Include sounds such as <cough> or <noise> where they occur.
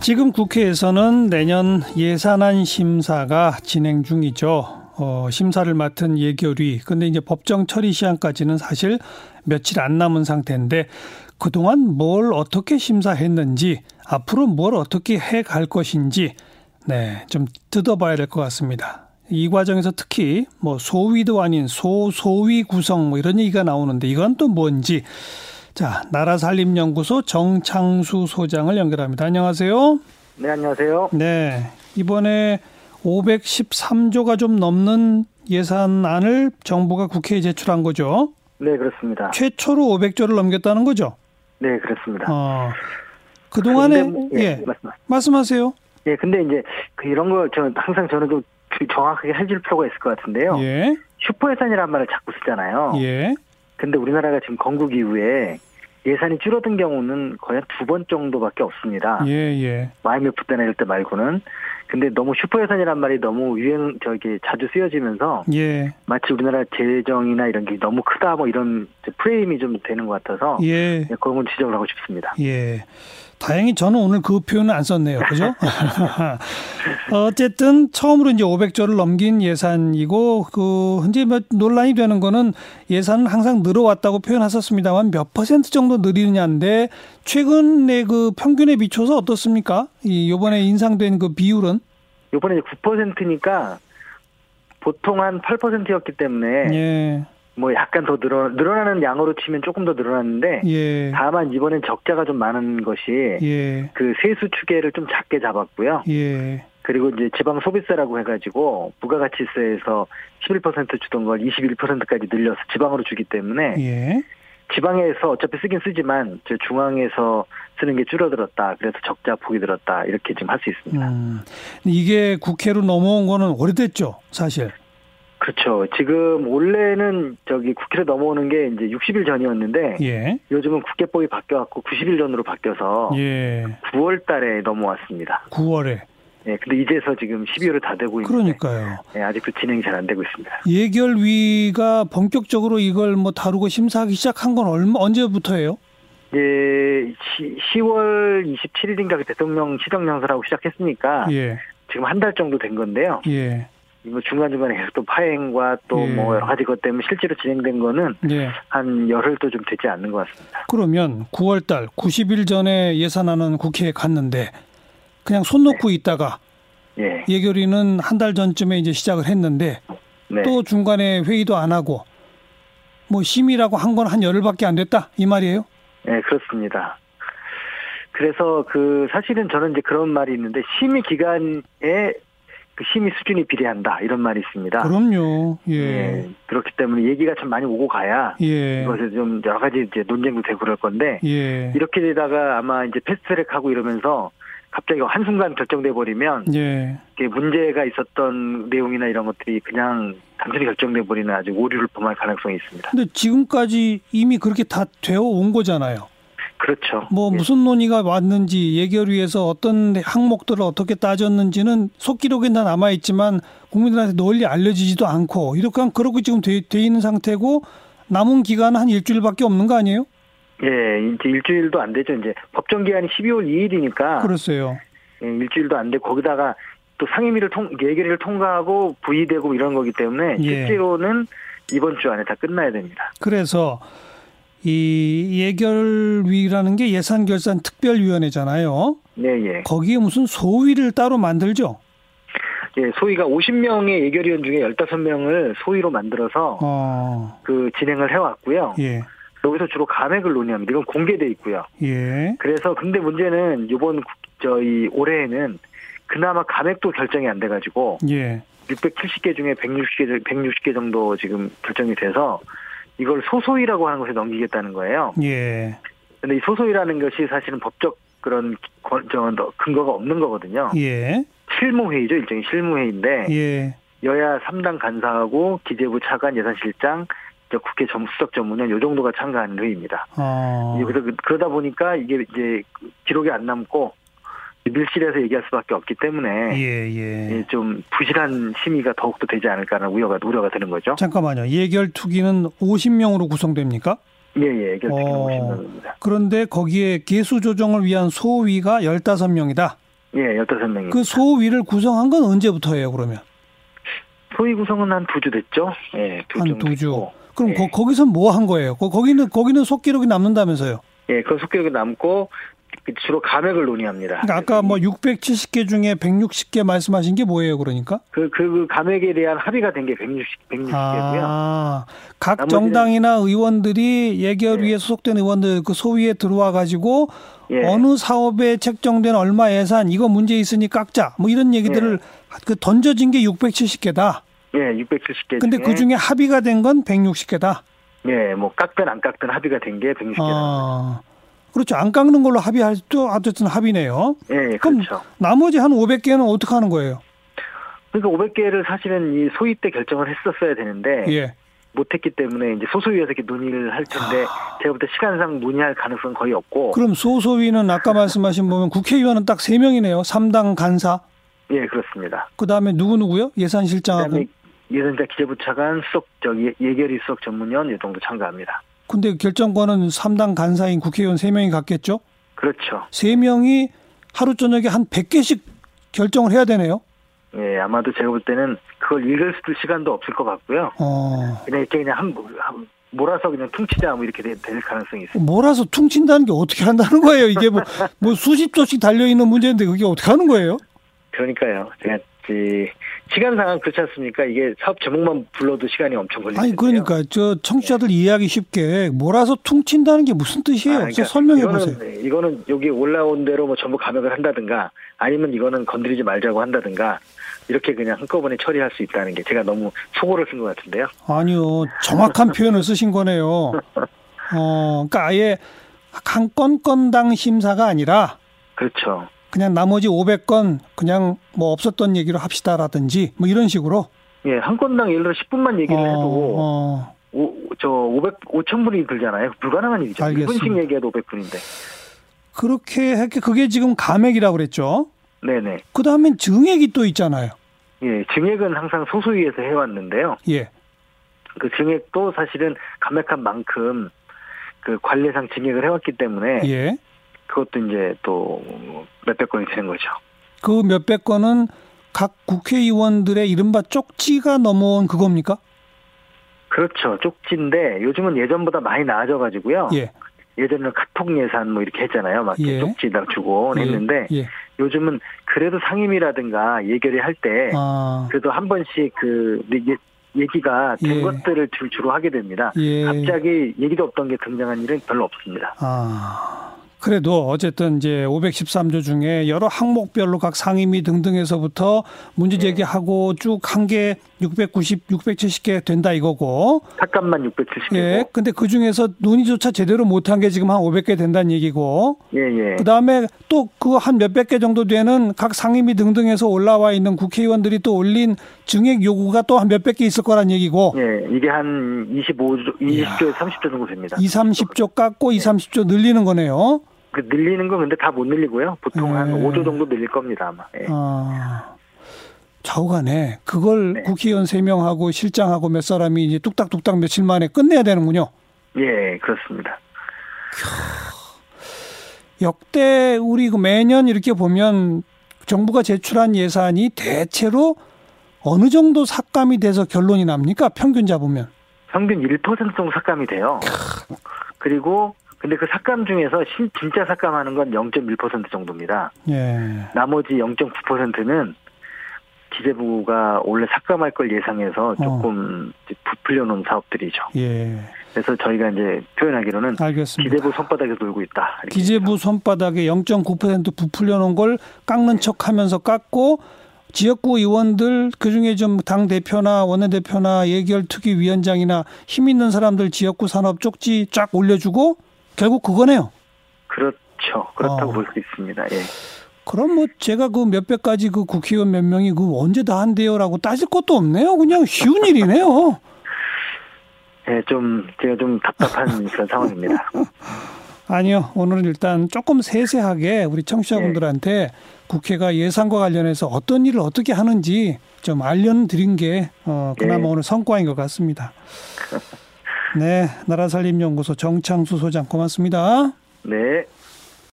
지금 국회에서는 내년 예산안 심사가 진행 중이죠. 어, 심사를 맡은 예결위. 근데 이제 법정 처리 시한까지는 사실 며칠 안 남은 상태인데 그동안 뭘 어떻게 심사했는지 앞으로 뭘 어떻게 해 갈 것인지 네, 좀 뜯어봐야 될 것 같습니다. 이 과정에서 특히 뭐 소위도 아닌 소소위 구성 뭐 이런 얘기가 나오는데 이건 또 뭔지 자, 나라살림연구소 정창수 소장을 연결합니다. 안녕하세요. 네, 안녕하세요. 네. 이번에 513조가 좀 넘는 예산안을 정부가 국회에 제출한 거죠. 네, 그렇습니다. 최초로 500조를 넘겼다는 거죠. 네, 그렇습니다. 어. 그동안에 근데, 예. 예, 말씀. 말씀하세요. 예, 근데 이제 그 이런 걸 저는 항상 저는 좀 정확하게 해줄 필요가 있을 것 같은데요. 예. 슈퍼 예산이라는 말을 자꾸 쓰잖아요. 예. 근데 우리나라가 지금 건국 이후에 예산이 줄어든 경우는 거의 한두번 정도밖에 없습니다. 예, 예. IMF 때나 이럴 때 말고는. 근데 너무 슈퍼 예산이란 말이 너무 유행 저기 자주 쓰여지면서 예. 마치 우리나라 재정이나 이런 게 너무 크다 뭐 이런 프레임이 좀 되는 것 같아서 예. 네, 그런 건 지적을 하고 싶습니다. 예. 다행히 저는 오늘 그 표현은 안 썼네요. 그죠? <laughs> 어쨌든 처음으로 이제 500조를 넘긴 예산이고 그 현재 뭐 논란이 되는 거는 예산은 항상 늘어왔다고 표현하셨습니다만 몇 퍼센트 정도 늘리느냐인데 최근에 그 평균에 비춰서 어떻습니까? 이 요번에 인상된 그 비율은 이번에 9%니까 보통 한 8%였기 때문에 예. 뭐 약간 더 늘어 늘어나는 양으로 치면 조금 더 늘어났는데 예. 다만 이번엔 적자가 좀 많은 것이 예. 그 세수 추계를 좀 작게 잡았고요. 예. 그리고 이제 지방 소비세라고 해가지고 부가가치세에서 11% 주던 걸 21%까지 늘려서 지방으로 주기 때문에 예. 지방에서 어차피 쓰긴 쓰지만 저 중앙에서 쓰는 게 줄어들었다. 그래서 적자 폭이 들었다. 이렇게 지금 할 수 있습니다. 음. 이게 국회로 넘어온 거는 오래됐죠, 사실. 그렇죠. 지금 원래는 저기 국회로 넘어오는 게 이제 60일 전이었는데 예. 요즘은 국회법이 바뀌어갖고 90일 전으로 바뀌어서 예. 9월 달에 넘어왔습니다. 9월에. 예, 근데 이제서 지금 12월을 다 되고 있는데 그러니까요. 예, 아직도 진행이 잘 안 되고 있습니다. 예결위가 본격적으로 이걸 뭐 다루고 심사하기 시작한 건 얼마 언제부터예요? 예, 10, 월 27일인가 그 대통령 시정연설하고 시작했으니까 예. 지금 한 달 정도 된 건데요. 예. 뭐 중간중간에 계속 또 파행과 또 예. 뭐 여러 가지 것 때문에 실제로 진행된 거는 예. 한 열흘도 좀 되지 않는 것 같습니다. 그러면 9월 달 90일 전에 예산안은 국회에 갔는데 그냥 손 놓고 있다가 예. 예결위는 한 달 전쯤에 이제 시작을 했는데 네. 또 중간에 회의도 안 하고 뭐 심의라고 한 건 한 열흘밖에 안 됐다 이 말이에요? 네, 그렇습니다. 그래서 그 사실은 저는 이제 그런 말이 있는데 심의 기간에 그 심의 수준이 비례한다 이런 말이 있습니다. 그럼요. 예. 예, 그렇기 때문에 얘기가 참 많이 오고 가야 예. 이것에 좀 여러 가지 이제 논쟁도 되고 그럴 건데 예. 이렇게 되다가 아마 이제 패스트트랙하고 이러면서 갑자기 한순간 결정돼 버리면 예. 이게 문제가 있었던 내용이나 이런 것들이 그냥 단순히 결정돼 버리는 아주 오류를 범할 가능성이 있습니다. 근데 지금까지 이미 그렇게 다 되어 온 거잖아요. 그렇죠. 뭐 예. 무슨 논의가 왔는지 예결위에서 어떤 항목들을 어떻게 따졌는지는 속기록에 다 남아 있지만 국민들한테 널리 알려지지도 않고 이렇게 한 그렇게 지금 돼, 돼 있는 상태고 남은 기간은 한 일주일밖에 없는 거 아니에요? 예, 이제 일주일도 안 되죠. 이제 법정 기한이 12월 2일이니까 그랬어요. 예, 일주일도 안 되고 거기다가 또 상임위를 통 예결위를 통과하고 부의되고 이런 거기 때문에 예. 실제로는 이번 주 안에 다 끝나야 됩니다. 그래서 이 예결위라는 게 예산결산 특별위원회잖아요. 네, 예. 거기에 무슨 소위를 따로 만들죠. 예, 소위가 50명의 예결위원 중에 15명을 소위로 만들어서 어, 그 진행을 해왔고요. 예, 여기서 주로 감액을 논의합니다. 이건 공개돼 있고요. 예, 그래서 근데 문제는 이번 국- 저희 올해에는 그나마 감액도 결정이 안 돼가지고 예, 670개 중에 160개 160개 정도 지금 결정이 돼서 이걸 소소위라고 하는 것에 넘기겠다는 거예요. 예, 근데 이 소소위라는 것이 사실은 법적 그런 근거가 없는 거거든요. 예, 실무회의죠, 일종의 실무회의인데 예, 여야 3당 간사하고 기재부 차관 예산실장 저 국회 전 수석 전문위원 요 정도가 참가하는 회의입니다. 어, 그래서 그- 그러다 보니까 이게 이제 기록이 안 남고 밀실에서 얘기할 수밖에 없기 때문에 예, 예. 예, 좀 부실한 심의가 더욱더 되지 않을까라는 우려가 우려가 되는 거죠. 잠깐만요. 예결 투기는 50명으로 구성됩니까? 예, 예, 결정이 어. 50명입니다. 그런데 거기에 개수 조정을 위한 소위가 15명이다. 예, 15명입니다. 그 소위를 구성한 건 언제부터예요, 그러면? 소위 구성은 한 두 주 됐죠? 예, 두한두 주. 됐고. 그럼 예. 거, 거기서 뭐 한 거예요? 거, 거기는 거기는 속기록이 남는다면서요? 예, 그 속격이 남고 그 주로 감액을 논의합니다. 그러니까 아까 뭐 670개 중에 160개 말씀하신 게 뭐예요, 그러니까? 그, 그, 그 감액에 대한 합의가 된 게 160, 160개고요. 아, 각 나머지는- 정당이나 의원들이 예결위에 예. 소속된 의원들 그 소위에 들어와 가지고 예. 어느 사업에 책정된 얼마 예산 이거 문제 있으니 깎자 뭐 이런 얘기들을 그 던져진 게 670개다. 예, 670개. 근데 그 중에 합의가 된 건 160개다. 예, 뭐 깎든 안 깎든 합의가 된 게 160개. 아, 그렇죠. 안 깎는 걸로 합의할 또 어쨌든 합의네요. 예, 그럼 그렇죠. 나머지 한 500개는 어떻게 하는 거예요? 그러니까 500개를 사실은 이 소위 때 결정을 했었어야 되는데 예. 못했기 때문에 이제 소소위에서 이렇게 논의를 할 텐데 제가 볼 때 시간상 논의할 가능성은 거의 없고. 아. 그럼 소소위는 아까 말씀하신 보면 국회의원은 딱 3명이네요. 3당 간사. 예, 그렇습니다. 그다음에 누구 누구요? 예산실장하고. 예전자 기재부 차관 수석 저 예- 예결위 수석 전문위원 이 정도 참가합니다. 근데 결정권은 3당 간사인 국회의원 3명이 갖겠죠? 그렇죠. 3명이 하루 저녁에 한 100개씩 결정을 해야 되네요. 예, 아마도 제가 볼 때는 그걸 읽을 수도 시간도 없을 것 같고요. 어. 그냥 이렇게 그냥 한, 한 몰아서 그냥 퉁치자 뭐 이렇게 될, 될 가능성이 있어요. 몰아서 퉁친다는 게 어떻게 한다는 거예요? 이게 뭐, 뭐 수십 조씩 달려 있는 문제인데 그게 어떻게 하는 거예요? 그러니까요. 제가 이 시간상은 그렇지 않습니까? 이게 사업 제목만 불러도 시간이 엄청 걸리는데. 아니, 그러니까 저 청취자들 이해하기 쉽게 몰아서 퉁친다는 게 무슨 뜻이에요? 그러니까 좀 설명해 보세요. 이거는, 이거는 여기 올라온 대로 뭐 전부 감액을 한다든가 아니면 이거는 건드리지 말자고 한다든가 이렇게 그냥 한꺼번에 처리할 수 있다는 게 제가 너무 속어를 쓴 것 같은데요. 아니요. 정확한 표현을 쓰신 거네요. 어, 그러니까 아예 한 건 건당 심사가 아니라 그렇죠. 그냥 나머지 500건 그냥 뭐 없었던 얘기로 합시다라든지 뭐 이런 식으로 예, 한 건당 예를 들어 10분만 얘기를 해도 어, 오, 저 500, 5천 분이 들잖아요. 불가능한 일이죠. 알겠습니다. 1분씩 얘기해도 500분인데. 그렇게 했게 그게 지금 감액이라고 그랬죠. 네네. 그 다음엔 증액이 또 있잖아요. 예, 증액은 항상 소수위에서 해왔는데요. 예. 그 증액도 사실은 감액한 만큼 그 관례상 증액을 해왔기 때문에 예. 그것도 이제 또 몇백 건이 되는 거죠. 그 몇백 건은 각 국회의원들의 이른바 쪽지가 넘어온 그겁니까? 그렇죠. 쪽지인데 요즘은 예전보다 많이 나아져 가지고요. 예. 예전에는 카톡 예산 뭐 이렇게 했잖아요. 막 예. 쪽지다 주고 예. 했는데 예. 요즘은 그래도 상임이라든가 예결위 할때 아. 그래도 한 번씩 그 예- 얘기가 된 예. 것들을 주- 주로 하게 됩니다. 예. 갑자기 얘기도 없던 게 등장한 일은 별로 없습니다. 아, 그래도 어쨌든 이제 513조 중에 여러 항목별로 각 상임위 등등에서부터 문제 제기하고 쭉한개 690, 670개 된다 이거고. 삭감만 670개고. 예. 근데 그 중에서 논의조차 제대로 못한 게 지금 한 500개 된다는 얘기고. 예, 예. 그 다음에 또 그 한 몇백 개 정도 되는 각 상임위 등등에서 올라와 있는 국회의원들이 또 올린 증액 요구가 또 한 몇백 개 있을 거란 얘기고. 예, 이게 한 25조, 20조에서 30조 정도 됩니다. 2, 30조 깎고 2, 30조 늘리는 거네요. 그 늘리는 건 근데 다 못 늘리고요. 보통 한 예. 5조 정도 늘릴 겁니다, 아마. 예. 아, 좌우간에 그걸 네. 국회의원 3명하고 실장하고 몇 사람이 이제 뚝딱뚝딱 며칠 만에 끝내야 되는군요. 예, 그렇습니다. 역대 우리 그 매년 이렇게 보면 정부가 제출한 예산이 대체로 어느 정도 삭감이 돼서 결론이 납니까? 평균 잡으면. 평균 1% 정도 삭감이 돼요. 그리고 근데 그 삭감 중에서 신- 진짜 삭감하는 건 0.1% 정도입니다. 예. 나머지 0.9%는 기재부가 원래 삭감할 걸 예상해서 조금 부풀려 놓은 사업들이죠. 예. 그래서 저희가 이제 표현하기로는 알겠습니다. 기재부 손바닥에 놀고 있다. 기재부 손바닥에 0.9% 부풀려 놓은 걸 깎는 척 하면서 깎고 지역구 의원들 그중에 좀 당 대표나 원내대표나 예결특위 위원장이나 힘 있는 사람들 지역구 산업 쪽지 쫙 올려주고 결국 그거네요. 그렇죠. 그렇다고 어. 볼수 있습니다. 예. 그럼 뭐 제가 그 몇백 가지 그 국회의원 몇 명이 그 언제 다 한대요라고 따질 것도 없네요. 그냥 쉬운 일이네요. 예, 좀 제가 좀 답답한 <laughs> 그런 상황입니다. 아니요. 오늘은 일단 조금 세세하게 우리 청취자분들한테 국회가 예산과 관련해서 어떤 일을 어떻게 하는지 좀 알려드린 게 어, 그나마 네. 오늘 성과인 것 같습니다. <laughs> 네. 나라살림연구소 정창수 소장 고맙습니다. 네.